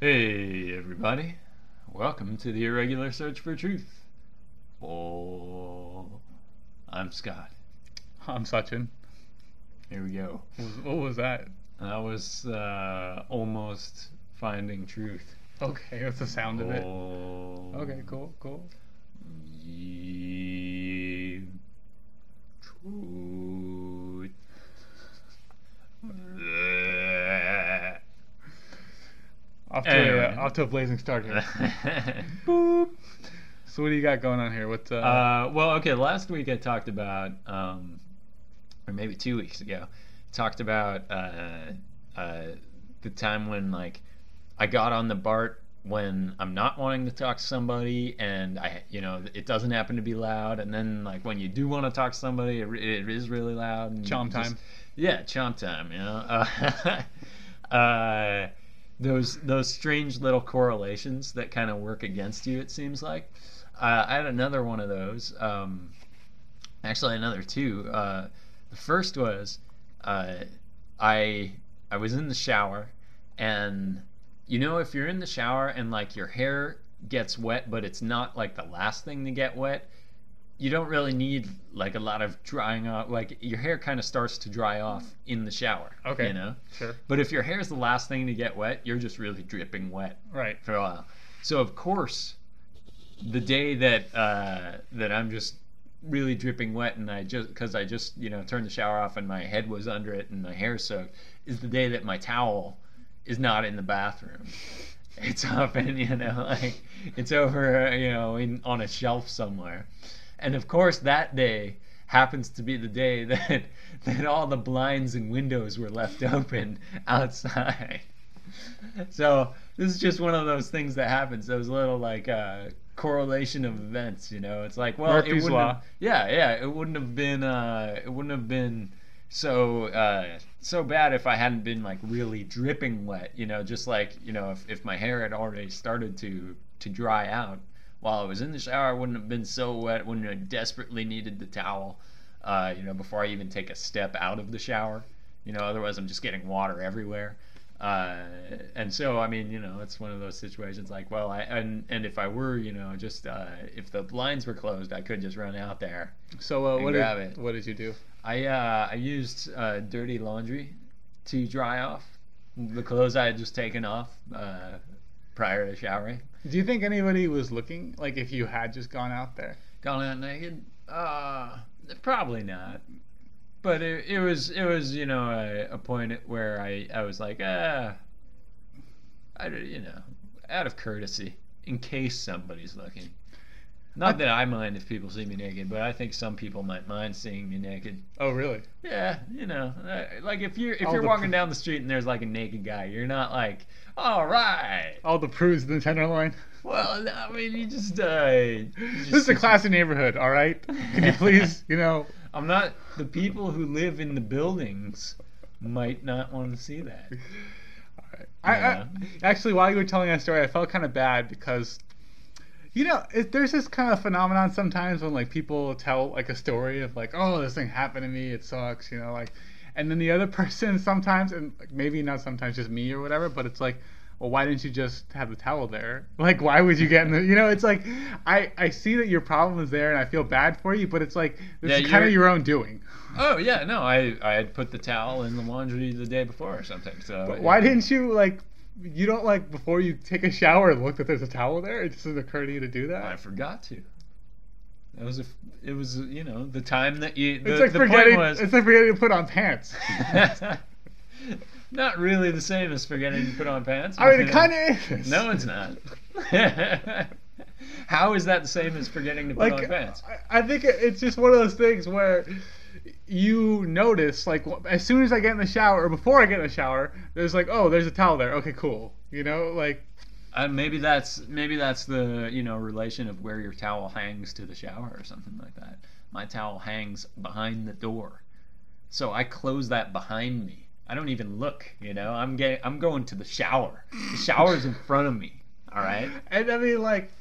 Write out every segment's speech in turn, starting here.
Hey, everybody. Welcome to the Irregular Search for Truth. Oh, I'm Scott. I'm Sachin. Here we go. What was, what was that? That was uh, almost finding truth. Okay, that's the sound of it. Oh, Okay, cool, cool. ye- Truth. Off to, Anyway. a, off to a blazing start here. Boop. So what do you got going on here? What's uh? Uh, well, okay. Last week I talked about, um, or maybe two weeks ago, talked about uh, uh, the time when like I got on the BART when I'm not wanting to talk to somebody, and I, you know, it doesn't happen to be loud, and then like when you do want to talk to somebody, it, it is really loud. And Chomp just- time. yeah, chomp time. You know. Uh, uh, those those strange little correlations that kind of work against you. It seems like. Uh, I had another one of those. Um, actually, another two. Uh, the first was uh, I I was in the shower, and you know if you're in the shower and like your hair gets wet, but it's not like the last thing to get wet. You don't really need like a lot of drying off. Like your hair kind of starts to dry off in the shower. Okay. You know. Sure. But if your hair is the last thing to get wet, you're just really dripping wet Right. for a while. So of course, the day that uh, that I'm just really dripping wet and I just because I just you know turned the shower off and my head was under it and my hair soaked is the day that my towel is not in the bathroom. It's up and you know like it's over you know in on a shelf somewhere, and of course that day happens to be the day that that all the blinds and windows were left open outside. So this is just one of those things that happens. Those little like uh, correlation of events. You know, it's like well, it wouldn't Law. Have, yeah, yeah, it wouldn't have been. Uh, it wouldn't have been so uh, so bad if I hadn't been like really dripping wet. You know, just like you know, if, if my hair had already started to to dry out while I was in the shower, I wouldn't have been so wet. Wouldn't have desperately needed the towel. Uh, you know, before I even take a step out of the shower. You know, otherwise I'm just getting water everywhere. Uh, and so, I mean, you know, it's one of those situations like, well, I and and if I were, you know, just uh, if the blinds were closed, I could just run out there. So uh, what did it. what did you do? I uh, I used uh, dirty laundry to dry off the clothes I had just taken off uh, prior to showering. Do you think anybody was looking? Like if you had just gone out there? Gone out naked? Uh, probably not. But it, it was it was you know a, a point where I I was like ah, I you know out of courtesy in case somebody's looking. Not I- that I mind if people see me naked, but I think some people might mind seeing me naked. Oh really? Yeah, you know, uh, like if you're if All you're walking pr- down the street and there's like a naked guy, you're not like, all right. All the prudes in the tenderloin. Well, I mean, you just uh, you This is a classy neighborhood. All right. Can you please, you know? I'm not. The people who live in the buildings might not want to see that. I, Yeah. I actually, while you were telling that story, I felt kind of bad because, you know, it, there's this kind of phenomenon sometimes when like people tell like a story of like, oh, this thing happened to me, it sucks, you know, like, and then the other person sometimes, and like, maybe not sometimes just me or whatever, but it's like, well, why didn't you just have the towel there? Like, why would you get in the, you know, it's like, I I see that your problem is there and I feel bad for you, but it's like this Yeah, is kind of your own doing. Oh yeah, no, I I had put the towel in the laundry the day before or something. So But why didn't you like? You don't like before you take a shower and look that there's a towel there. It just doesn't occur to you to do that. I forgot to. That was a, It was you know the time that you. The, it's like the forgetting. point was. It's like forgetting to put on pants. Not really the same as forgetting to put on pants. I mean, it kind of is. No, it's not. How is that the same as forgetting to put like on pants? I, I think it- it's just one of those things where you notice, like, as soon as I get in the shower or before I get in the shower, there's like, oh, there's a towel there. Okay, cool. You know, like, Uh, maybe that's maybe that's the you know relation of where your towel hangs to the shower or something like that. My towel hangs behind the door, so I close that behind me. I don't even look. You know, I'm getting I'm going to the shower. The shower's in front of me. All right. and I mean, like,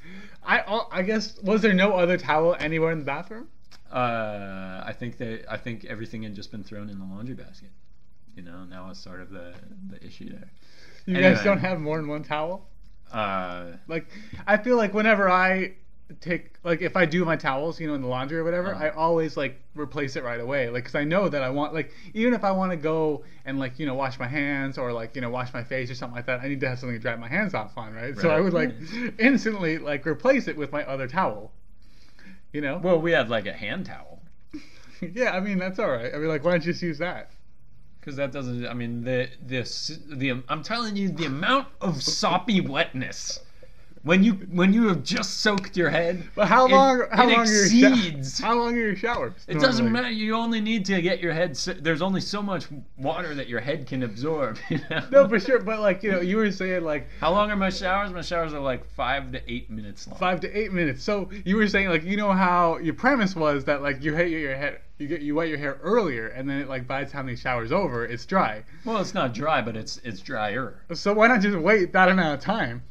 I I guess was there no other towel anywhere in the bathroom? Uh, I think that I think everything had just been thrown in the laundry basket. You know, that was sort of the the issue there. You Anyway. guys don't have more than one towel? Uh, Like, I feel like whenever I take, like, if I do my towels, you know, in the laundry or whatever, Uh-huh. I always, like, replace it right away. Like, because I know that I want, like, even if I want to go and, like, you know, wash my hands or, like, you know, wash my face or something like that, I need to have something to dry my hands off on, right? So I would, like, instantly, like, replace it with my other towel. You know? well, we have like a hand towel yeah, I mean, that's all right. I mean, like, why don't you just use that? because that doesn't. I mean, the this the I'm telling you the amount of soppy wetness when you when you have just soaked your head. But how it- long? how it long are your how long are your showers? It doesn't matter. You only need to get your head. There's only so much water that your head can absorb. You know? No, for sure. But like you know, you were saying like How long are my showers? My showers are like five to eight minutes long. five to eight minutes. So you were saying like you know how your premise was that like you hit your head, you get you wet your hair earlier, and then it, like by the time the shower's over, it's dry. Well, it's not dry, but it's it's drier. So why not just wait that amount of time?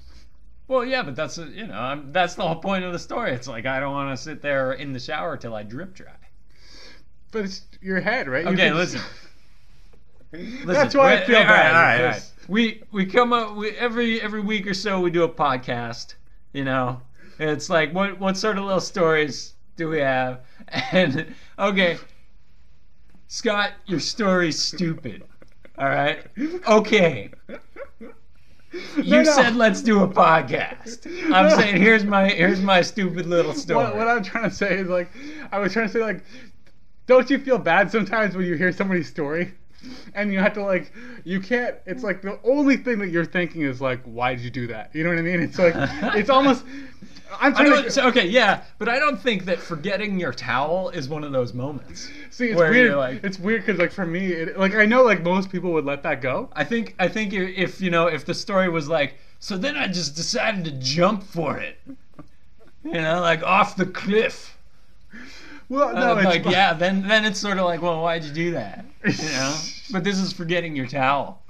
Well, yeah, but that's you know I'm, that's the whole point of the story. It's like I don't want to sit there in the shower till I drip dry. But it's your head, right? You Okay, can- listen. Listen, That's why I feel all right, bad, all right, all because- We we come up we, every every week or so we do a podcast. You know, it's like what what sort of little stories do we have? And okay, Scott, your story's stupid. All right. Okay. You No, no. said let's do a podcast. I'm No. saying here's my here's my stupid little story. What, what I'm trying to say is like, I was trying to say like, don't you feel bad sometimes when you hear somebody's story, and you have to like, you can't. It's like the only thing that you're thinking is like, why did you do that? You know what I mean? It's like, it's almost. I'm I trying don't, to so, okay, yeah, but I don't think that forgetting your towel is one of those moments. see. It's where weird. you're like- it's weird because like for me, it, like I know like most people would let that go. I think I think if- you know if the story was like, so then I just decided to jump for it, you know, like off the cliff. Well, No, it's like yeah, then then it's sort of like, well, why'd you do that? You know, but this is forgetting your towel.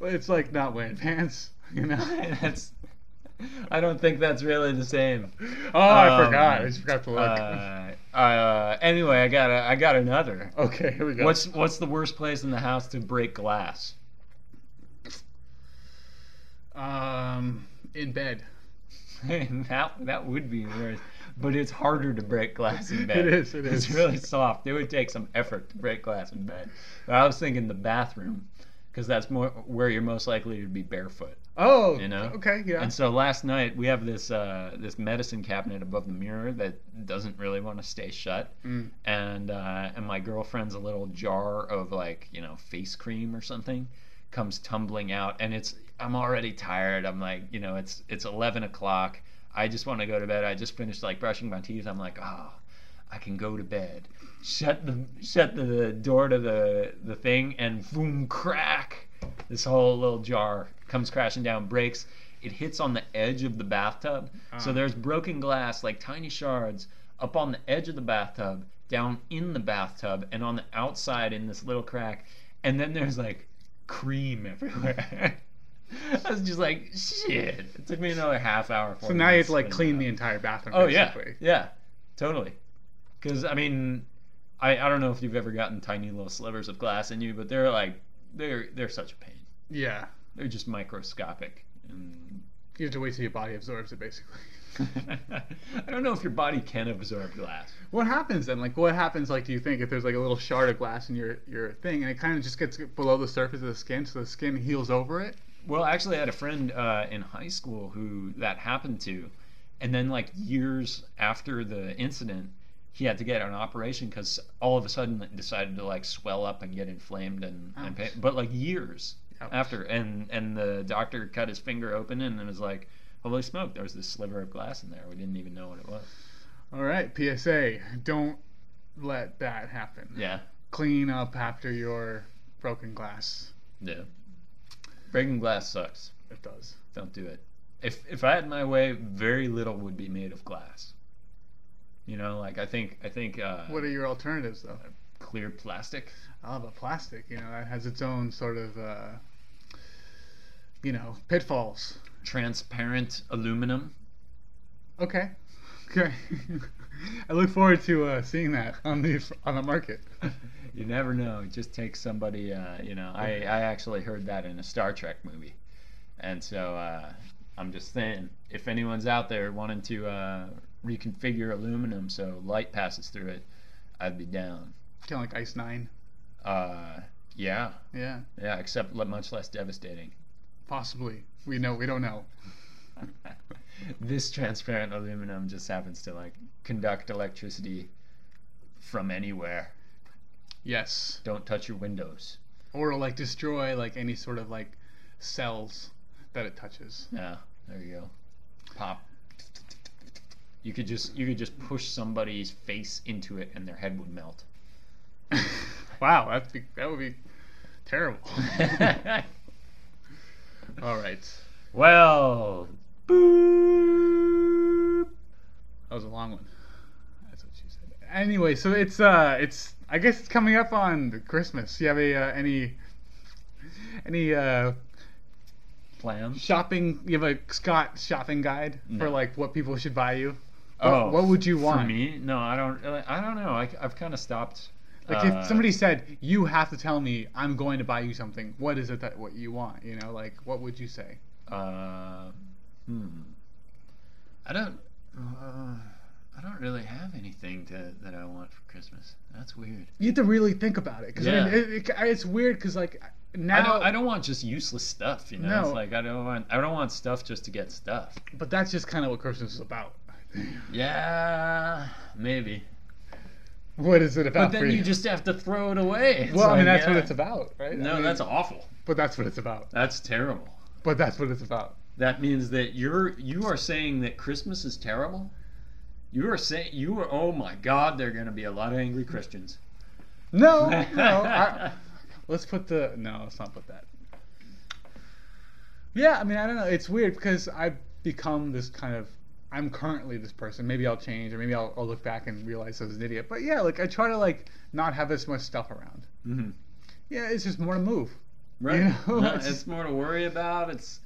It's like not wearing pants. You know. That's. I don't think that's really the same. Oh, I Um, forgot. I just forgot to look. Uh, uh, anyway, I got a, I got another. okay, here we go. What's what's the worst place in the house to break glass? um in bed? that that would be worse, but it's harder to break glass in bed. It is, it It's really soft. It would take some effort to break glass in bed. But I was thinking the bathroom, because that's more where you're most likely to be barefoot. Oh, You know? Okay, yeah. And so last night we have this uh, this medicine cabinet above the mirror that doesn't really want to stay shut, Mm. and uh, and my girlfriend's a little jar of like you know face cream or something comes tumbling out, and it's I'm already tired. I'm like you know it's it's 11 o'clock. I just want to go to bed. I just finished like brushing my teeth. I'm like oh, I can go to bed. Shut the shut the door to the the thing, and boom crack. This whole little jar comes crashing down, breaks. It hits on the edge of the bathtub. So Ah. there's broken glass, like tiny shards, up on the edge of the bathtub, down in the bathtub, and on the outside in this little crack. And then there's like cream everywhere. I was just like, shit. It took me another half hour. so now you have to like clean the entire bathroom. Oh yeah, yeah, totally. Because I mean, I I don't know if you've ever gotten tiny little slivers of glass in you, but they're like they're they're such a pain. Yeah. They're just microscopic. And You have to wait till your body absorbs it, basically. I don't know if your body can absorb glass. What happens then? Like, what happens? Like, do you think if there's like a little shard of glass in your your thing, and it kind of just gets below the surface of the skin, so the skin heals over it? Well, actually, I had a friend uh, in high school who that happened to, and then like years after the incident, he had to get an operation because all of a sudden it decided to like swell up and get inflamed and, and pain. but like years Ouch. after, and and the doctor cut his finger open and it was like, holy smoke, there was this sliver of glass in there. We didn't even know what it was. All right, PSA: Don't let that happen. Yeah, Clean up after your broken glass. yeah. Breaking glass sucks. It does. Don't do it. If if I had my way, very little would be made of glass. You know, like I think I think uh, What are your alternatives, though? clear plastic. Oh, but plastic, you know, that has its own sort of, uh, you know, pitfalls. transparent aluminum. Okay. Okay. I look forward to uh, seeing that on the on the market. You never know. It just takes somebody. Uh, you know, I I actually heard that in a Star Trek movie, and so uh, I'm just saying, if anyone's out there wanting to uh, reconfigure aluminum so light passes through it, I'd be down. Kind of like Ice Nine. Uh, yeah, Yeah, yeah, except much less devastating. Possibly. We know. We don't know. this transparent aluminum just happens to like conduct electricity from anywhere. Yes. Don't touch your windows. Or like destroy like any sort of like cells that it touches. Yeah, there you go. Pop. You could just you could just push somebody's face into it and their head would melt. wow, that'd be, that would be terrible. All right. well, boop. That was a long one. That's what she said. Anyway, so it's uh, it's I guess it's coming up on Christmas. You have a uh, any any uh Plan. shopping? You have a Scott shopping guide for like what people should buy you? What, Oh, what would you want? For me? No, I don't. I don't know. I, I, have kind of stopped. Like uh, if somebody said you have to tell me I'm going to buy you something, what is it that what you want? You know, like what would you say? Uh, hmm. I don't. Uh, I don't really have anything to that I want for Christmas. That's weird. You have to really think about it because I mean, Yeah. it, it, it's weird because like now, I don't. I don't want just useless stuff. You know, it's like I don't want. I don't want stuff just to get stuff. but that's just kind of what Christmas is about. Yeah, maybe. What is it about? But then you? you just have to throw it away. It's well, I mean, like, that's what it's about, right? I No, mean, that's awful. But that's what it's about. That's terrible. But that's what it's about. That means that you're you are saying that Christmas is terrible. You are saying you are. Oh my God, there are going to be a lot of angry Christians. No, no. I, let's put the no. Let's not put that. Yeah, I mean, I don't know. It's weird because I've become this kind of. I'm currently this person. Maybe I'll change, or maybe I'll, I'll look back and realize I was an idiot. But yeah, like I try to like not have this much stuff around. Mm-hmm. Yeah, it's just more to move. Right. You know, No, it's it's, more to worry about. It's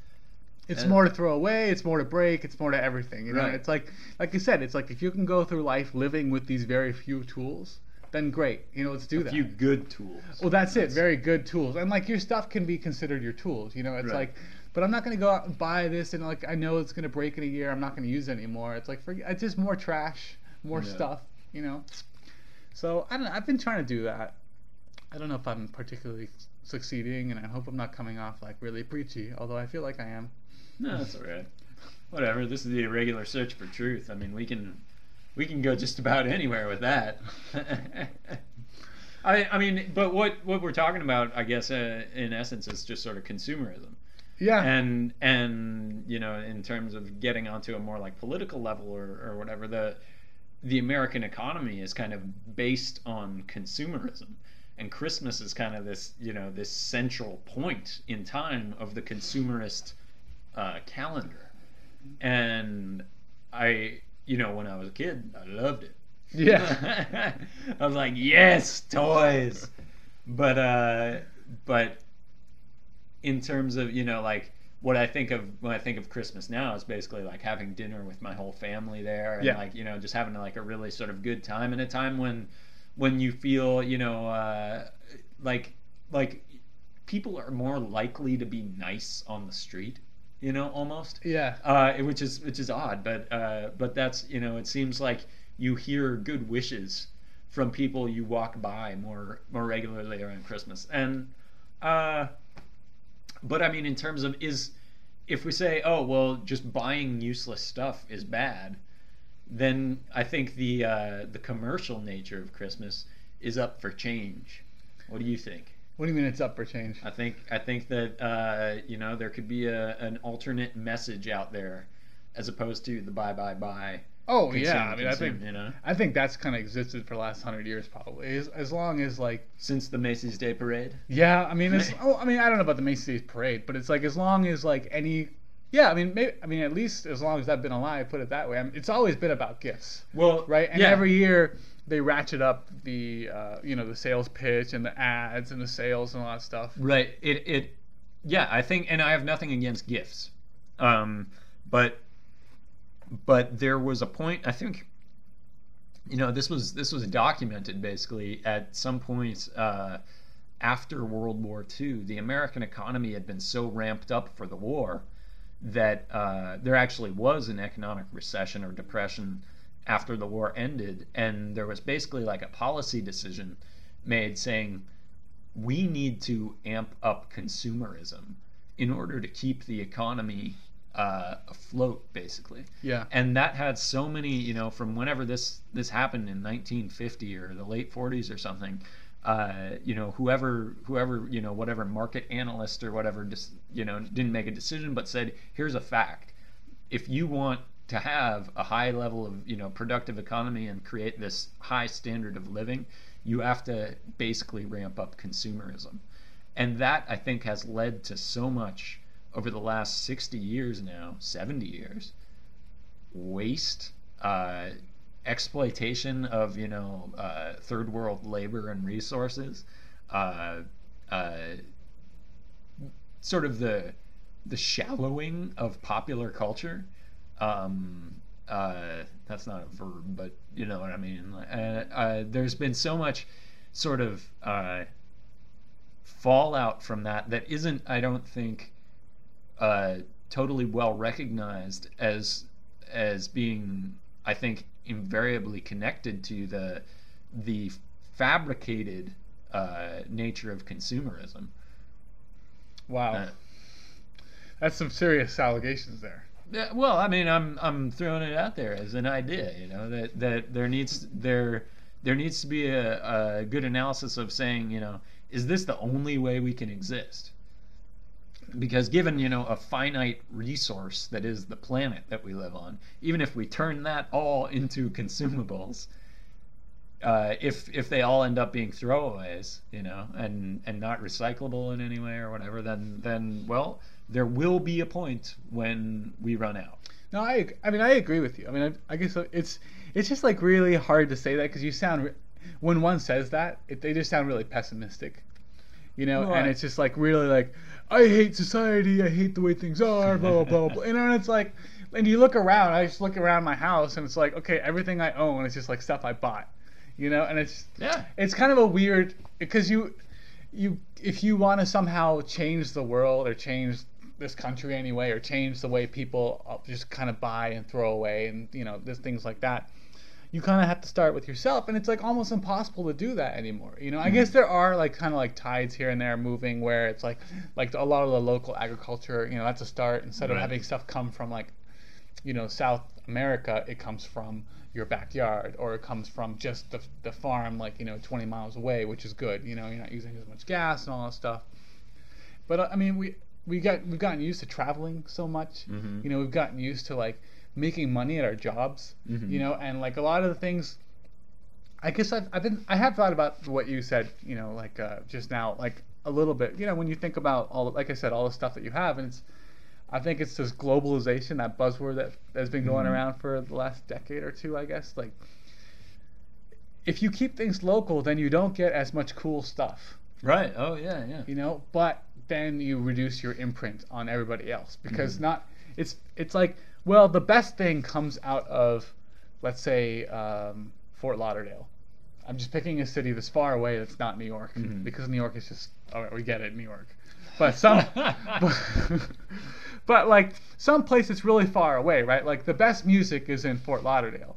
It's Uh, more to throw away. It's more to break. It's more to everything. You know, Right. it's like like you said. It's like if you can go through life living with these very few tools, then great. You know, let's do a that. few good tools. Well, that's, it. Very good tools, and like your stuff can be considered your tools. You know, it's Right. like, but I'm not going to go out and buy this, and like I know it's going to break in a year. I'm not going to use it anymore. It's like, forget, it's just more trash, more Yeah. stuff. You know, so I don't. know. I've been trying to do that. I don't know if I'm particularly succeeding, and I hope I'm not coming off like really preachy. Although I feel like I am. No, that's all right. Whatever. This is the irregular search for truth. I mean, we can we can go just about anywhere with that. I I mean, but what what we're talking about, I guess, uh, in essence, is just sort of consumerism. Yeah. and and you know in terms of getting onto a more like political level or, or whatever the the American economy is kind of based on consumerism and Christmas is kind of this you know this central point in time of the consumerist uh, calendar and I you know when I was a kid I loved it yeah. I was like, yes, toys. But uh, but in terms of you know like what I think of when I think of Christmas now is basically like having dinner with my whole family there and Yeah. like you know just having like a really sort of good time and a time when when you feel you know uh, like like people are more likely to be nice on the street you know almost yeah. uh, which is which is odd, but uh, but that's you know it seems like you hear good wishes from people you walk by more more regularly around Christmas, and uh, but I mean in terms of is if we say oh well just buying useless stuff is bad, then I think the uh, the commercial nature of Christmas is up for change. What do you think? What do you mean it's up for change? I think I think that uh, you know there could be a, an alternate message out there, as opposed to the buy buy buy. Oh consume, yeah. I mean, I think you know I think that's kind of existed for the last hundred years probably. As, as long as like since the Macy's Day Parade. Yeah, I mean, it's, oh, I mean, I don't know about the Macy's parade, but it's like as long as like any, yeah, I mean, maybe, I mean, at least as long as I've been alive, put it that way. I mean, it's always been about gifts, Well, right? And yeah. every year they ratchet up the, uh, you know, the sales pitch and the ads and the sales and all that stuff. Right. It it yeah, I think and I have nothing against gifts. Um but but there was a point I think you know, this was this was documented basically at some point uh, after World War II. The American economy had been so ramped up for the war that uh, there actually was an economic recession or depression after the war ended, and there was basically like a policy decision made saying we need to amp up consumerism in order to keep the economy uh, afloat, basically. Yeah. And that had so many, you know, from whenever this this happened in 1950 or the late 40s or something. Uh, you know, whoever, whoever, you know, whatever market analyst or whatever, just, you know, didn't make a decision, but said, here's a fact: if you want to have a high level of, you know, productive economy and create this high standard of living, you have to basically ramp up consumerism, and that I think has led to so much over the last 60 years now, 70 years, waste, uh, exploitation of you know uh, third world labor and resources, uh, uh, sort of the the shallowing of popular culture. Um, uh, that's not a verb, but you know what I mean. Uh, there's been so much sort of fallout from that that isn't, I don't think, uh, totally well recognized as as being, I think, invariably connected to the the fabricated uh, nature of consumerism. Wow. Uh, That's some serious allegations there. Yeah, well, I mean, I'm I'm throwing it out there as an idea, you know, that that there needs there there needs to be a, a good analysis of saying, you know, is this the only way we can exist? Because given you know a finite resource that is the planet that we live on, even if we turn that all into consumables, uh, if if they all end up being throwaways, you know, and and not recyclable in any way or whatever, then then well, there will be a point when we run out. No, I, I mean, I agree with you. I mean, I, I guess it's it's just like really hard to say that because you sound re- when one says that, it, they just sound really pessimistic, you know. Right. And it's just like really like I hate society, I hate the way things are, blah blah blah. blah. You know, and it's like, and you look around. I just look around my house, and it's like, okay, everything I own is just like stuff I bought, you know. And it's Yeah. it's kind of a weird because you you if you want to somehow change the world or change this country anyway or change the way people uh, just kind of buy and throw away and you know there's things like that you kind of have to start with yourself and it's like almost impossible to do that anymore you know i guess there are like kind of like tides here and there moving where it's like like a lot of the local agriculture you know that's a start instead of having stuff come from like you know South America, it comes from your backyard or it comes from just the, the farm like you know 20 miles away, which is good. You know you're not using as much gas and all that stuff. But uh, I mean we we got we've gotten used to traveling so much. Mhm. You know we've gotten used to like making money at our jobs. Mhm. You know and like a lot of the things. I guess I've, I've been I have thought about what you said. You know like uh, just now like a little bit. You know when you think about all like I said all the stuff that you have and it's I think it's this globalization, that buzzword that has been going Mhm. around for the last decade or two, I guess. Like, if you keep things local, then you don't get as much cool stuff, Right. Oh yeah, yeah. you know. But then you reduce your imprint on everybody else because Mhm. not it's it's like well the best thing comes out of let's say um, Fort Lauderdale. I'm just picking a city that's far away that's not New York Mhm. because New York is just all right, we get it, New York. But some but, but like some place that's really far away, right? Like the best music is in Fort Lauderdale.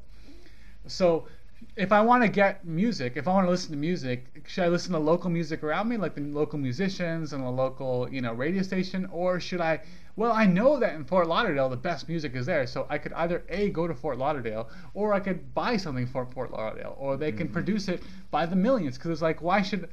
So if I want to get music, if I want to listen to music, should I listen to local music around me, like the local musicians and the local, you know, radio station, or should I? Well, I know that in Fort Lauderdale the best music is there, so I could either a go to Fort Lauderdale, or I could buy something from Fort Lauderdale, or they can mm-hmm. produce it by the millions. Because it's like, why should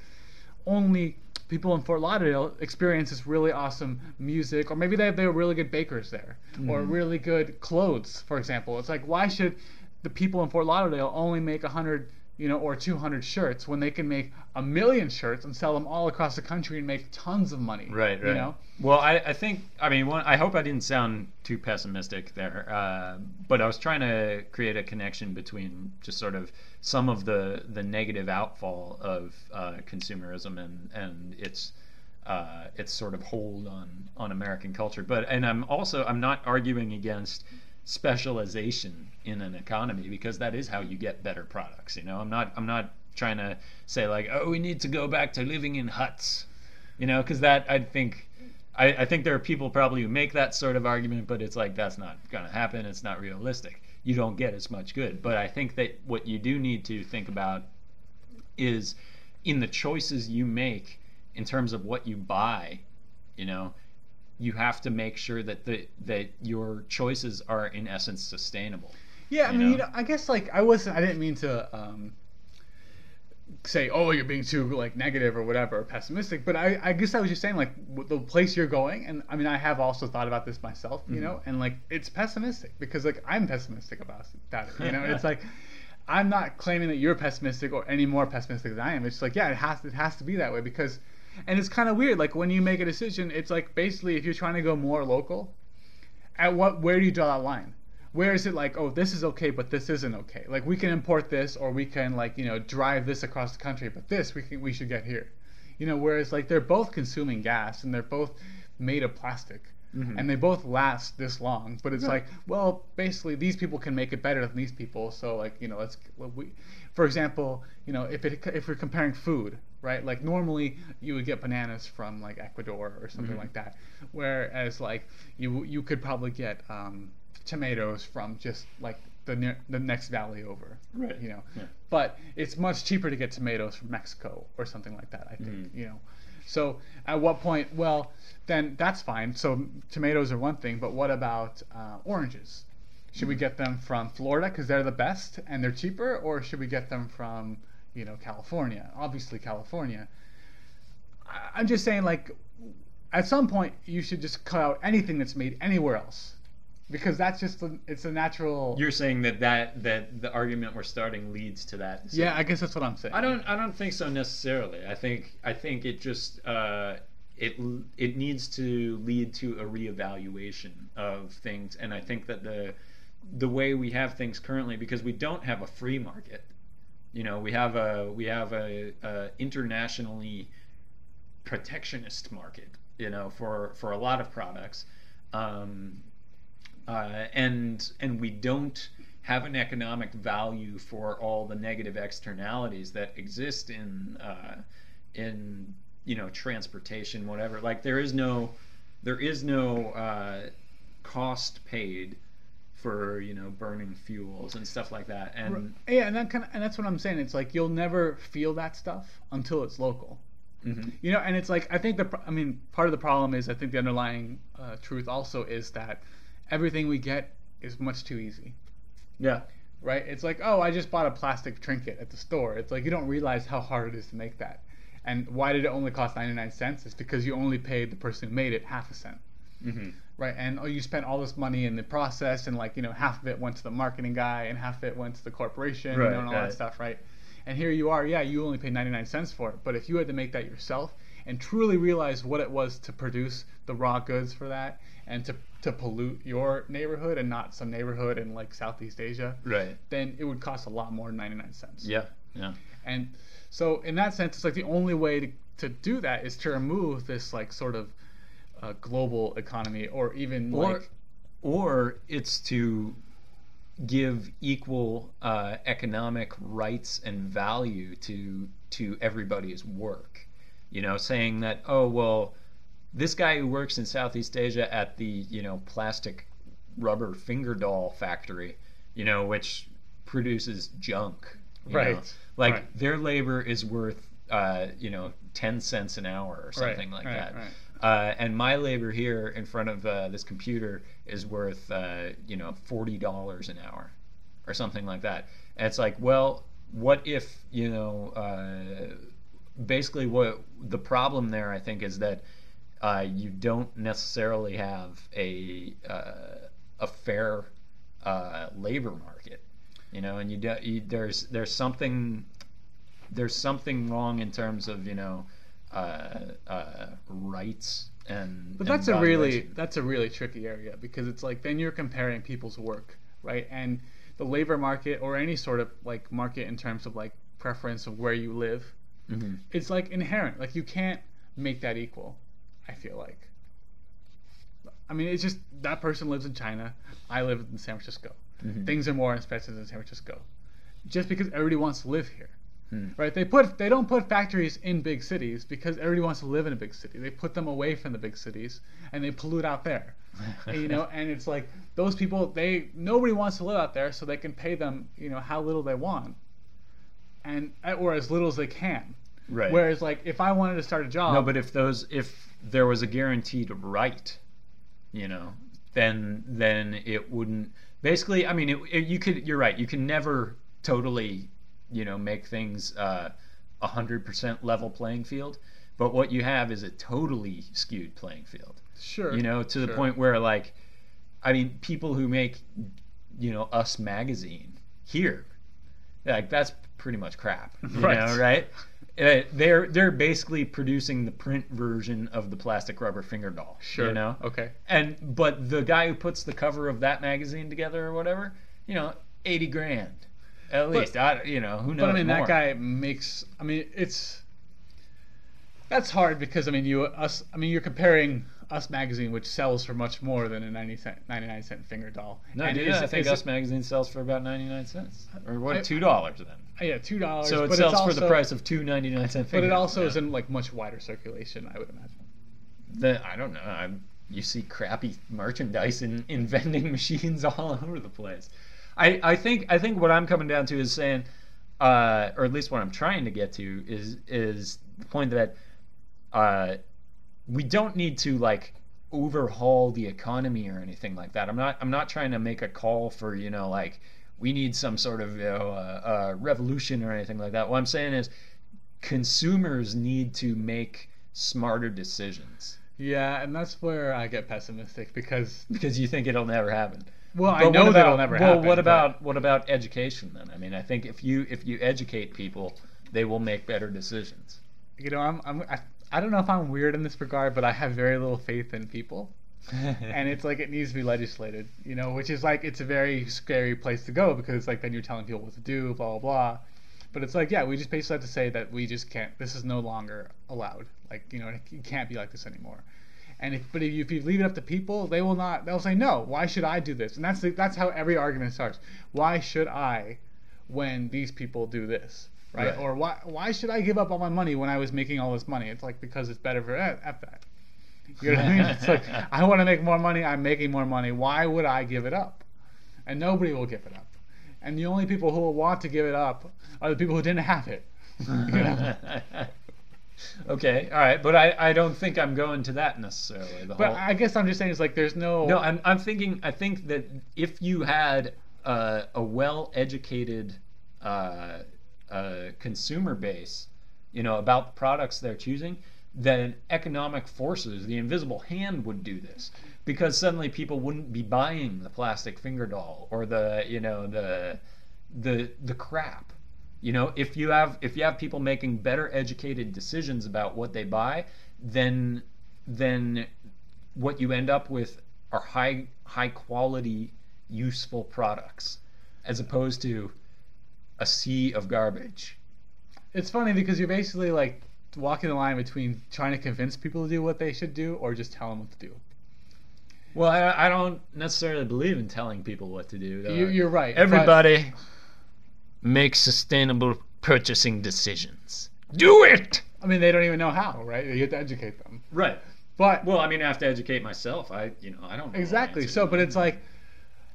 only people in Fort Lauderdale experience this really awesome music, or maybe they have, they have really good bakers there, or mm-hmm. really good clothes, for example. It's like, why should the people in Fort Lauderdale only make 100, you know, or 200 shirts when they can make a million shirts and sell them all across the country and make tons of money? Right, right. You know? Well, I, I think I mean one, I hope I didn't sound too pessimistic there, uh, but I was trying to create a connection between just sort of some of the the negative outfall of uh, consumerism and and its uh, its sort of hold on on American culture. But and I'm also I'm not arguing against specialization in an economy because that is how you get better products. You know, I'm not I'm not trying to say like, oh, we need to go back to living in huts. You know, because that I think I, I think there are people probably who make that sort of argument, but it's like that's not going to happen. It's not realistic. You don't get as much good. But I think that what you do need to think about is in the choices you make in terms of what you buy. You know, you have to make sure that the that your choices are in essence sustainable. Yeah, I mean, you know, I guess like I wasn't. I didn't mean to um, say, "Oh, you're being too like negative or whatever, or pessimistic." But I, I guess I was just saying like the place you're going, and I mean, I have also thought about this myself, you know, and like it's pessimistic because like I'm pessimistic about that. You know, it's like I'm not claiming that you're pessimistic or any more pessimistic than I am. It's like yeah, it has it has to be that way because, and it's kind of weird. Like when you make a decision, it's like basically if you're trying to go more local, at what where do you draw that line? Where is it like, oh, this is okay, but this isn't okay? Like we can import this, or we can like you know drive this across the country, but this we can we should get here, you know. Whereas like they're both consuming gas and they're both made of plastic, mm-hmm. and they both last this long. But it's Yeah. like, well, basically these people can make it better than these people, so like you know let's well, we, for example, you know if it if we're comparing food, right? Like normally you would get bananas from like Ecuador or something Mhm. like that, whereas like you you could probably get um, tomatoes from just like the near, the next valley over, Right. You know, Yeah. but it's much cheaper to get tomatoes from Mexico or something like that. I think Mhm. you know. So at what point? Well, then that's fine. So tomatoes are one thing, but what about uh, oranges? Should we get them from Florida because they're the best and they're cheaper, or should we get them from you know California? Obviously California. I'm just saying, like, at some point you should just cut out anything that's made anywhere else, because that's just a, it's a natural. You're saying that, that that the argument we're starting leads to that. yeah, I guess that's what I'm saying. I don't I don't think so necessarily. I think I think it just uh, it it needs to lead to a reevaluation of things, and I think that the the way we have things currently, because we don't have a free market, you know, we have a we have a, a internationally protectionist market, you know, for for a lot of products. Um, uh, and and we don't have an economic value for all the negative externalities that exist in uh, in you know transportation, whatever. Like there is no there is no uh, cost paid for you know burning fuels and stuff like that. And Yeah, and that kind of, and that's what I'm saying. It's like you'll never feel that stuff until it's local. Mhm. You know, and it's like I think the I mean part of the problem is I think the underlying uh, truth also is that everything we get is much too easy. yeah, right? It's like, oh, I just bought a plastic trinket at the store. It's like you don't realize how hard it is to make that. And why did it only cost 99 cents? It's because you only paid the person who made it half a cent, hmm right? And oh, you spent all this money in the process, and like you know, half of it went to the marketing guy, and half of it went to the corporation, you know, and all right. that stuff, right? And here you are, yeah, you only paid 99 cents for it, but if you had to make that yourself and truly realize what it was to produce the raw goods for that, and to to pollute your neighborhood and not some neighborhood in like Southeast Asia, right, then it would cost a lot more than 99 cents. yeah, yeah. And so in that sense, it's like the only way to, to do that is to remove this like sort of uh, global economy or even or like or it's to give equal uh, economic rights and value to to everybody's work. You know, saying that oh well, this guy who works in Southeast Asia at the you know plastic rubber finger doll factory, you know, which produces junk. Right, know, like right. their labor is worth uh, you know ten cents an hour or something like right, that. Uh, and my labor here in front of uh, this computer is worth, uh, you know, forty dollars an hour, or something like that. And it's like, well, what if, you know, uh, basically what the problem there, I think, is that uh, you don't necessarily have a uh, a fair labor market, you know, and you, do, you there's there's something there's something wrong in terms of you know rights and But and that's a really that's a really tricky area because it's like then you're comparing people's work, right? And the labor market or any sort of like market in terms of like preference of where you live, Mhm. it's like inherent. Like you can't make that equal. I feel like. I mean, it's just that person lives in China. I live in San Francisco. Mhm. Things are more expensive in San Francisco, just because everybody wants to live here, Hmm. right? They put they don't put factories in big cities because everybody wants to live in a big city. They put them away from the big cities and they pollute out there, And, you know. And it's like those people they nobody wants to live out there, so they can pay them you know how little they want, and or as little as they can. Right. Whereas like if I wanted to start a job, No, but if those if there was a guaranteed right, you know, then then it wouldn't. Basically, I mean, it, it, you could. You're right. You can never totally, you know, make things uh, a hundred percent level playing field. But what you have is a totally skewed playing field. sure, You know, to the sure. point where like, I mean, people who make, you know, Us magazine here, like that's pretty much crap. You Right. know, right? Uh, they're they're basically producing the print version of the plastic rubber finger doll. Sure. You know, Okay. and but the guy who puts the cover of that magazine together or whatever, you know, eighty grand, at But- least. I, you know, who knows? But I mean, more? that guy makes. I mean, it's that's hard because I mean, you us. I mean, you're comparing Us magazine, which sells for much more than a 90 cent, 99 cent finger doll. No, and dude, is- I think Us it- magazine sells for about ninety nine cents, or what? I- Two dollars then. Uh, yeah, two dollars. So it but sells it's for the price of two ninety nine cent. Finger. But it also yeah. is in like much wider circulation, I would imagine. The, I don't know. I'm, you see crappy merchandise in, in vending machines all over the place. I, I think I think what I'm coming down to is saying, uh, or at least what I'm trying to get to is is the point that uh, we don't need to like overhaul the economy or anything like that. I'm not I'm not trying to make a call for you know like we need some sort of you know uh, uh, revolution or anything like that. What I'm saying is consumers need to make smarter decisions Yeah, and that's where I get pessimistic because because you think it'll never happen. Well, I know what that about, it'll never well, happen. Well, what but- about what about education then? I mean, I think if you if you educate people, they will make better decisions. you know? I'm, I'm I, I don't know if I'm weird in this regard, but I have very little faith in people. and it's like it needs to be legislated, you know, which is like it's a very scary place to go because like then you're telling people what to do, blah blah blah. But it's like yeah, we just basically have to say that we just can't. This is no longer allowed. Like you know, it can't be like this anymore. And if but if you, if you leave it up to people, they will not. They'll say no. Why should I do this? And that's the, that's how every argument starts. Why should I, when these people do this, right? Right. Or why why should I give up all my money when I was making all this money? It's like because it's better for eh, F that. You know what I mean? It's like I want to make more money. I'm making more money. Why would I give it up? And nobody will give it up. And the only people who will want to give it up are the people who didn't have it. You know? okay, all right, but I, I don't think I'm going to that necessarily. The But whole, I guess I'm just saying it's like there's no. no, I'm I'm thinking I think that if you had uh, a well-educated uh, uh, consumer base, you know, about the products they're choosing, then economic forces, the invisible hand, would do this because suddenly people wouldn't be buying the plastic finger doll or the you know the the the crap. You know, if you have if you have people making better educated decisions about what they buy, then then what you end up with are high high quality useful products as opposed to a sea of garbage. It's funny because you're basically like walking the line between trying to convince people to do what they should do or just tell them what to do. Well, I, I don't necessarily believe in telling people what to do. though. You, you're right. Everybody make sustainable purchasing decisions. Do it. I mean, they don't even know how, right? You have to educate them. Right. But Well, I mean, I have to educate myself. I, you know, I don't know exactly. So, but it's like,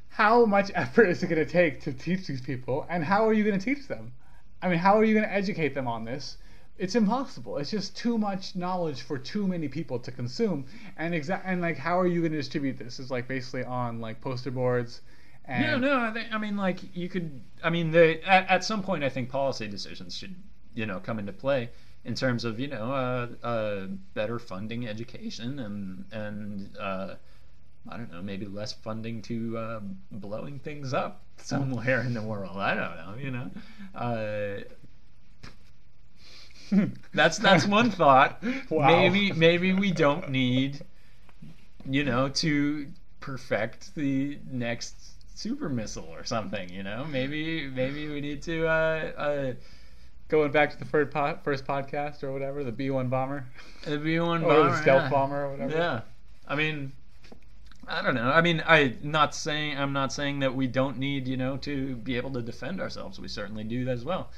how much effort is it going to take to teach these people, and how are you going to teach them? I mean, how are you going to educate them on this? It's impossible. It's just too much knowledge for too many people to consume, and exact and like, how are you going to distribute this? Is like basically on like poster boards. And No, no. I think. I mean, like you could. I mean, the at, at some point, I think policy decisions should, you know, come into play in terms of you know, uh, uh, better funding education and and uh, I don't know, maybe less funding to uh, blowing things up somewhere in the world. I don't know. You know. Uh, that's that's one thought. Wow. Maybe maybe we don't need, you know, to perfect the next super missile or something. You know, maybe maybe we need to. Uh, uh, Going back to the first, po- first podcast or whatever, the B one bomber the B one or the bomber, stealth yeah. bomber or whatever. Yeah, I mean, I don't know. I mean, I not saying I'm not saying that we don't need you know to be able to defend ourselves. We certainly do that as well.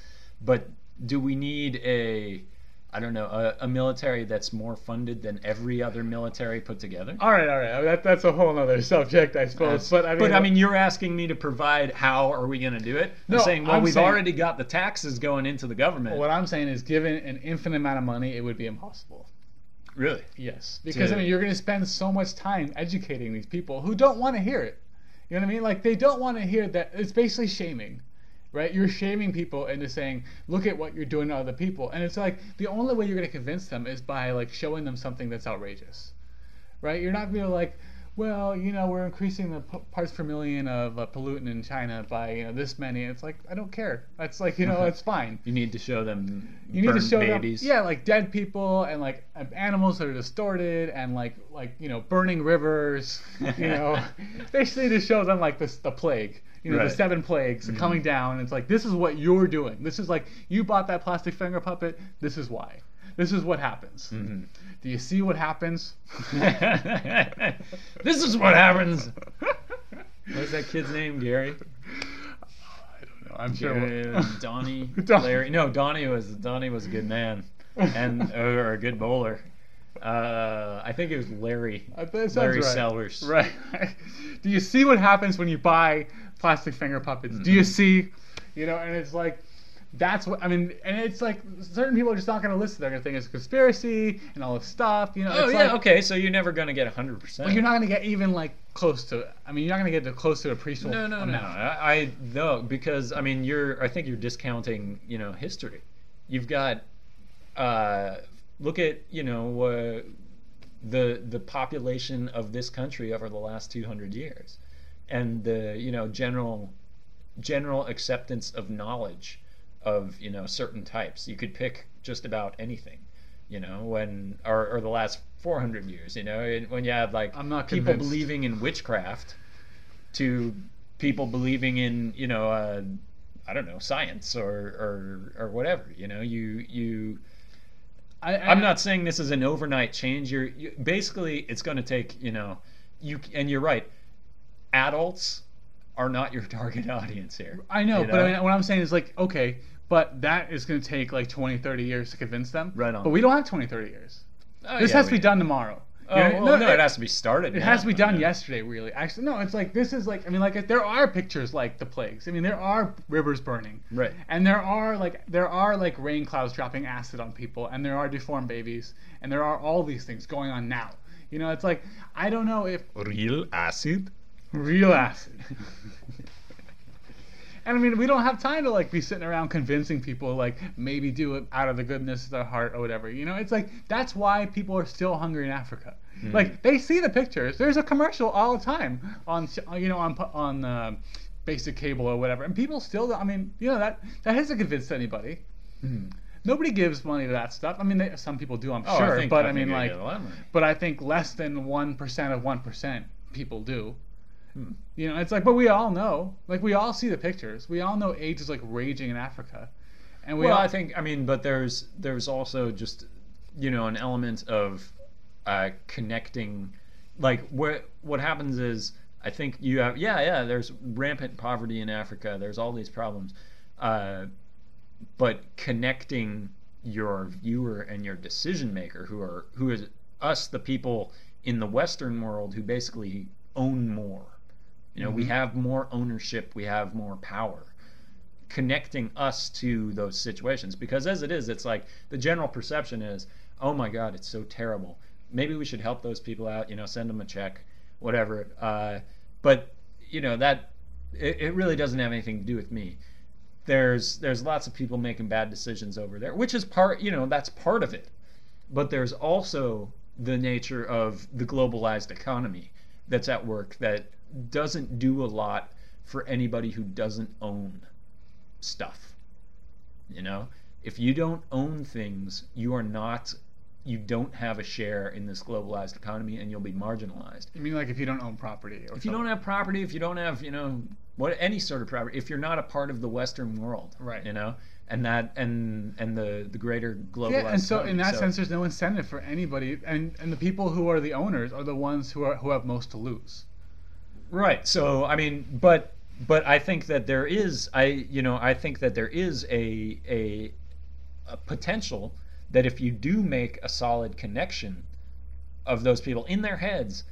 But do we need a I don't know a, a military that's more funded than every other military put together? All right, all right. That, that's a whole other subject, I suppose. Uh, but I mean, but I mean, you're asking me to provide. How are we going to do it? I'm No, saying, well, I'm we've saying- already got the taxes going into the government. what I'm saying is, given an infinite amount of money, it would be impossible. really? Yes, because I mean, you're going to spend so much time educating these people who don't want to hear it. You know what I mean? Like they don't want to hear that. It's basically shaming, right? You're shaming people into saying, "Look at what you're doing to other people," and it's like the only way you're going to convince them is by like showing them something that's outrageous, right? You're not going to like. Well, you know, we're increasing the p- parts per million of a pollutant in China by you know this many. It's like I don't care. That's like you know, it's fine. You need to show them. You need to show babies. them, yeah, like dead people and like uh, animals that are distorted and like like you know burning rivers. You know, basically to show them like this the plague. You know, Right. the seven plagues are coming down. It's like this is what you're doing. This is like you bought that plastic finger puppet. This is why. This is what happens. Mhm. Do you see what happens? this is what happens. What's that kid's name? Gary. I don't know. I'm sure. Gary, Donnie. Don- Larry. No, Donnie was Donnie was a good man, and or a good bowler. Uh, I think it was Larry. Uh, Larry right. Sellers. Right. Do you see what happens when you buy plastic finger puppets? Do you see, you know, and it's like, that's what I mean, and it's like certain people are just not going to listen. They're going to think it's a conspiracy and all this stuff. You know, Oh it's yeah. like, okay. So you're never gonna get hundred percent. But you're not going to get even like close to. I mean, you're not going to get to close to a appreciable. No, no, no. I, I no because I mean you're. I think you're discounting. You know history. You've got. Uh, look at you know uh, the the population of this country over the last 200 years, and the you know general general acceptance of knowledge of you know certain types. You could pick just about anything. You know when or, or the last 400 years. You know when you have like I'm not people convinced. believing in witchcraft to people believing in you know uh, I don't know science or, or or whatever you know you you I, I'm not saying this is an overnight change you're you, basically it's going to take you know you and you're right adults are not your target audience here I know, you but I mean, what I'm saying is like, okay, but that is going to take like 20, 30 years to convince them. Right on. But we don't have 20, 30 years. Oh, this yeah, has to be done tomorrow. oh, You know, well, no, it- it has to be started It now, has to be done yeah. yesterday, really. Actually, no, it's like this is like I mean, like there are pictures like the plagues. I mean, there are rivers burning, right and there are like there are like rain clouds dropping acid on people, and there are deformed babies, and there are all these things going on now. You know, it's like I don't know if real acid real acid. And I mean, we don't have time to like be sitting around convincing people like maybe do it out of the goodness of their heart or whatever. You know, it's like that's why people are still hungry in Africa. Hmm. Like they see the pictures. There's a commercial all the time on you know on on uh, basic cable or whatever, and people still. I mean, you know that that hasn't convinced anybody. Hmm. Nobody gives money to that stuff. I mean, they, some people do, I'm Oh, sure, think- but I, think mean, like, gonna get a lot of money. but I think less than one percent of one percent people do. Hmm. You know, it's like, but we all know, like, we all see the pictures. We all know AIDS is like raging in Africa, and we well, all, I think I mean, but there's there's also just you know an element of uh, connecting. Like what what happens is I think you have yeah yeah there's rampant poverty in Africa. There's all these problems, uh, but connecting your viewer and your decision maker, who are who is us the people in the Western world who basically own more. You know, we Mhm. have more ownership, we have more power connecting us to those situations. Because as it is it's like the general perception is oh my god it's so terrible. Maybe we should help those people out you know send them a check whatever. Uh, but you know that it, it really doesn't have anything to do with me. There's there's lots of people making bad decisions over there which is part you know that's part of it. But there's also the nature of the globalized economy that's at work that doesn't do a lot for anybody who doesn't own stuff. You know, if you don't own things, you are not you don't have a share in this globalized economy and you'll be marginalized. you mean like if you don't own property, or If you don't have property, if you don't have, you know, what any sort of property, if you're not a part of the western world, Right. you know, and that and and the the greater global. Yeah, and so in that sense, there's no incentive for anybody, and and the people who are the owners are the ones who are who have most to lose. Right. So I mean, but but I think that there is I you know I think that there is a a, a potential that if you do make a solid connection of those people in their heads,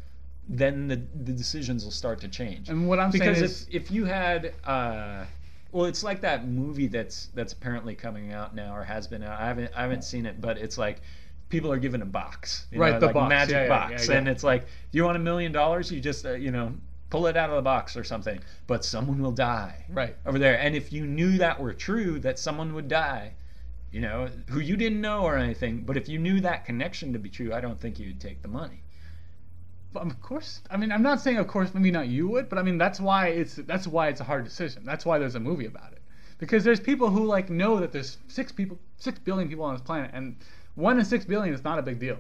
then the the decisions will start to change. And what I'm because saying if is, if you had uh, well, it's like that movie that's that's apparently coming out now or has been out. I haven't I haven't seen it, but it's like people are given a box, you Right, know, the like box. magic yeah, box, yeah, yeah. and it's like, do you want a million dollars? You just uh, you know pull it out of the box or something, but someone will die right. over there. And if you knew that were true, that someone would die, you know, who you didn't know or anything, but if you knew that connection to be true, I don't think you'd take the money. But of course, I mean, I'm not saying, of course, maybe not you would, but I mean, that's why it's that's why it's a hard decision. That's why there's a movie about it, because there's people who like know that there's six people, six billion people on this planet, and one in six billion is not a big deal.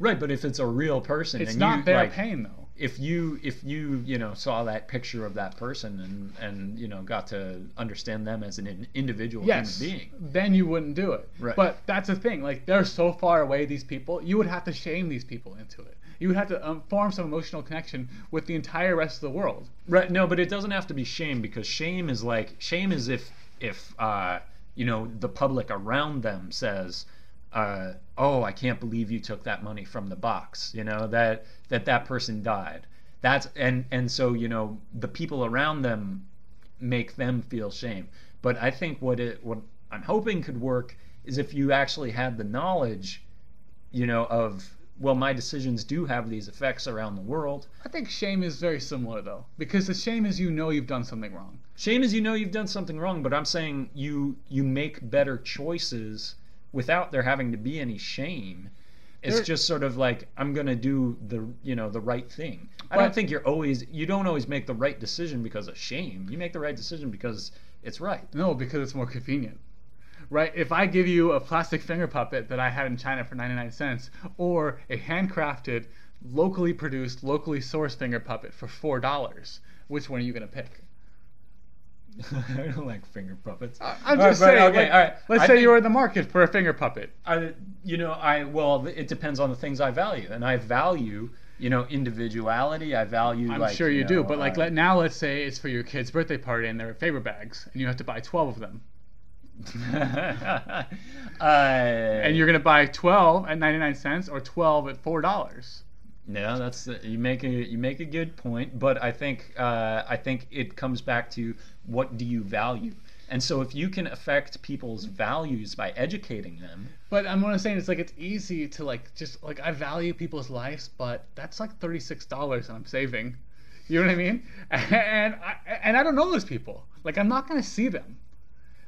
Right, but if it's a real person, It's and not you, their like, pain though. If you if you you know saw that picture of that person and and you know got to understand them as an in- individual Yes, human being then you wouldn't do it. Right. But that's the thing. Like they're so far away. These people, you would have to shame these people into it. You would have to um, form some emotional connection with the entire rest of the world. right no but it doesn't have to be shame because shame is like shame is if if uh you know the public around them says uh oh i can't believe you took that money from the box you know that that that person died. That's and and so you know the people around them make them feel shame. But i think what it what i'm hoping could work is if you actually had the knowledge you know of well my decisions do have these effects around the world. I think shame is very similar though, because the shame is you know you've done something wrong. Shame is you know you've done something wrong, but I'm saying you you make better choices without there having to be any shame. It's There- just sort of like I'm gonna do the you know the right thing. I don't think you're always you don't always make the right decision because of shame. You make the right decision because it's right. No, because it's more convenient. Right? If I give you a plastic finger puppet that I had in China for 99 cents, or a handcrafted, locally produced, locally sourced finger puppet for $4, which one are you going to pick? I don't like finger puppets. I'm All just right, but- saying. okay, like, all right. Let's I say think- you were in the market for a finger puppet. I, you know, I well, it depends on the things I value, and I value, you know, individuality. I value. I'm like, sure you, do, know, but like uh, let, now let's say it's for your kid's birthday party and they're favor bags, and you have to buy 12 of them. uh, And you're going to buy 12 at 99 cents or 12 at $4. No, that's you make a you make a good point, but I think uh, I think it comes back to what do you value, and so if you can affect people's values by educating them, But I'm what I'm saying is like it's easy to like just like I value people's lives, but that's like thirty six dollars I'm saving. You know what I mean? And I and I don't know those people. Like I'm not gonna see them.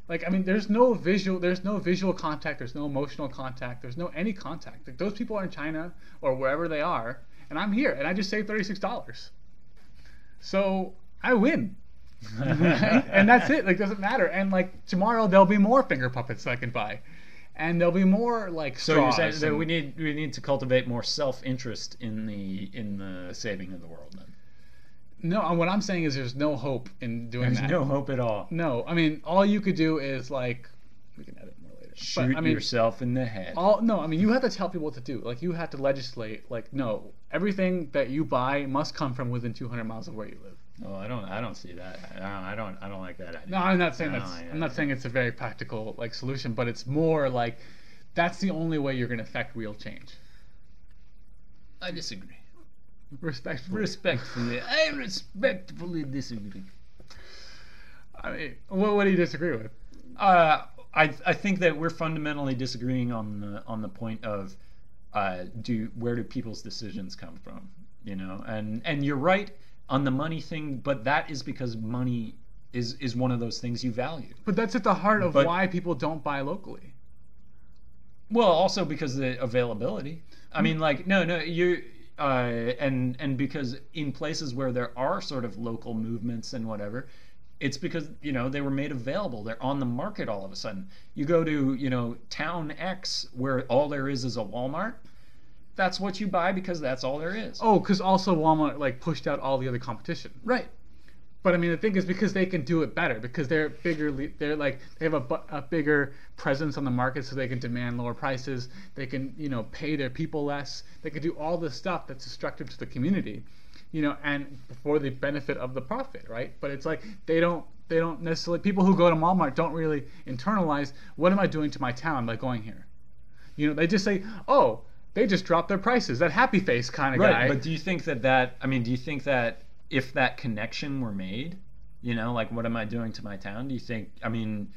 Like I mean, there's no visual, there's no visual contact, there's no emotional contact, there's no any contact. Like those people are in China or wherever they are, and I'm here, and I just saved thirty six dollars. So I win. and that's it. Like doesn't matter. And like tomorrow there'll be more finger puppets I can buy, and there'll be more like so you're saying that we need we need to cultivate more self interest in the in the saving of the world. Then no. Uh, what I'm saying is there's no hope in doing there's that. no hope at all. No, I mean all you could do is like we can edit. Shoot but, I mean, yourself in the head. all no. I mean you have to tell people what to do. Like you have to legislate. Like no, everything that you buy must come from within 200 miles of where you live. Oh, I don't I don't see that. I don't I don't, I don't like that idea. No, I'm not saying that's. yeah, I'm not saying it's a very practical like solution, but it's more like that's the only way you're going to affect real change. I disagree. Respectfully. Respectfully, I respectfully disagree. I mean, what, what do you disagree with? Uh, I I think that we're fundamentally disagreeing on the on the point of uh, do where do people's decisions come from? You know, and and you're right on the money thing, but that is because money is is one of those things you value. But that's at the heart of But- why people don't buy locally. Well, also because of the availability. I mean, like no, no, you. Uh, and and because in places where there are sort of local movements and whatever, it's because you know they were made available. They're on the market all of a sudden. You go to you know town X where all there is is a Walmart. That's what you buy because that's all there is. Oh, because also Walmart like pushed out all the other competition. right. But I mean, the thing is because they can do it better because they're bigger. They're like they have a, a bigger presence on the market, so they can demand lower prices. They can you know pay their people less. They can do all this stuff that's destructive to the community, you know, and for the benefit of the profit, right? But it's like they don't they don't necessarily people who go to Walmart don't really internalize what am I doing to my town by going here. You know, they just say, oh, they just dropped their prices. That happy face kind of Right, guy. but do you think that that I mean, do you think that if that connection were made, you know, like what am I doing to my town? Do you think I mean,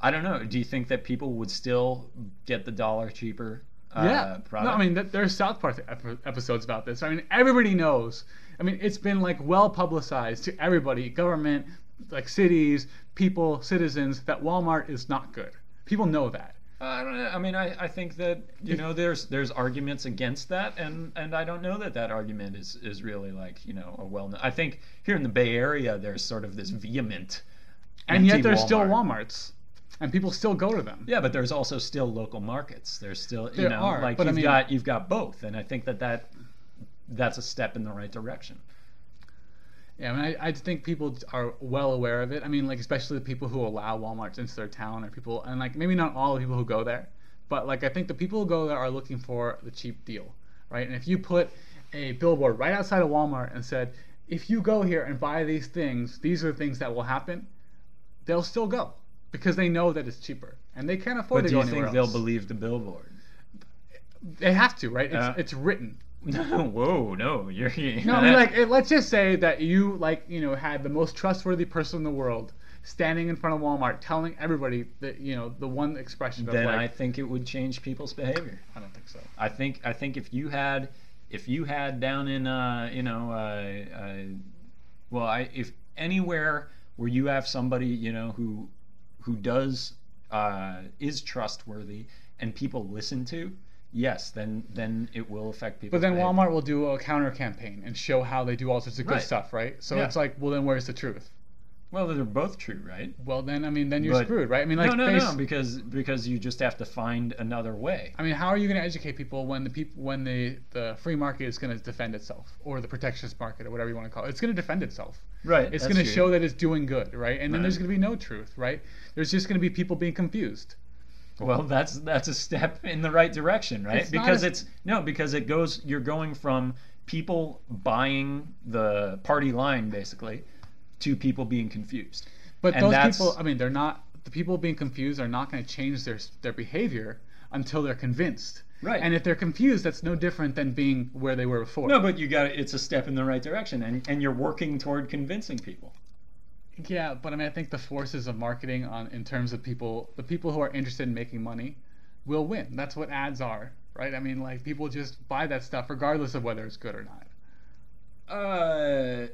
I don't know. Do you think that people would still get the dollar cheaper yeah. product? No, I uh, mean, there's South Park episodes about this. I mean, everybody knows. I mean, it's been like well publicized to everybody, government, like cities, people, citizens, that Walmart is not good. People know that. Uh, I don't know. I mean, I, I think that you know there's there's arguments against that, and and I don't know that that argument is is really like you know a well. I think here in the Bay Area there's sort of this vehement, And yet there's anti-Walmart. still Walmarts, and people still go to them. Yeah, but there's also still local markets. There's still you There know are, like you've mean- got you've got both, and I think that that that's a step in the right direction. Yeah, I mean, I, I think people are well aware of it. I mean, like especially the people who allow WalMarts into their town, or people, and like maybe not all the people who go there, but like I think the people who go there are looking for the cheap deal, right? And if you put a billboard right outside of Walmart and said, if you go here and buy these things, these are the things that will happen, they'll still go because they know that it's cheaper and they can't afford But to do go you anywhere think they'll believe the billboard? They have to, right? It's, Yeah. it's written. Whoa, no, you're No, I mean like it, let's just say that you like you know had the most trustworthy person in the world standing in front of Walmart telling everybody that you know the one expression of then I think it would change people's behavior. I don't think so. I think I think if you had if you had down in uh, you know uh, uh, well I if anywhere where you have somebody you know who who does uh, is trustworthy and people listen to yes then then it will affect people. But then Walmart will do a counter campaign and show how they do all sorts of good Right. stuff, right? So it's like, well, then where's the truth? Well they're both true right Well, then I mean, then you're But- screwed, right? I mean, like no no face, no because because you just have to find another way I mean, how are you going to educate people when the people when the the free market is going to defend itself, or the protectionist market, or whatever you want to call it? It's going to defend itself. right It's going to show that it's doing good, right? And then Right. there's going to be no truth, right? There's just going to be people being confused. Well, that's that's a step in the right direction, right? It's because a- it's no, because it goes. You're going from people buying the party line basically to people being confused. But And those people, I mean, they're not. The people being confused are not going to change their their behavior until they're convinced. Right. And if they're confused, that's no different than being where they were before. No, but you got it's a step in the right direction, and and you're working toward convincing people. Yeah, but I mean, I think the forces of marketing on in terms of people, the people who are interested in making money, will win. That's what ads are, right? I mean, like people just buy that stuff regardless of whether it's good or not. Uh,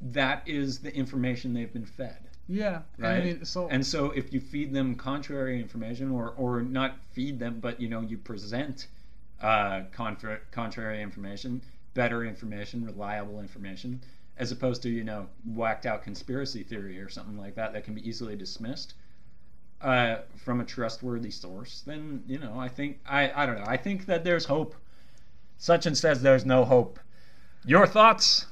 that is the information they've been fed. Yeah. and right? I mean, so and so if you feed them contrary information, or or not feed them, but you know you present uh, contra- contrary information, better information, reliable information, as opposed to you know whacked out conspiracy theory or something like that that can be easily dismissed uh, from a trustworthy source, then you know I think I I don't know I think that there's hope. Such and says there's no hope. Your thoughts?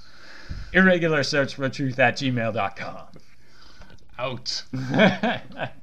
Irregular search for truth at gmail.com. out. Out.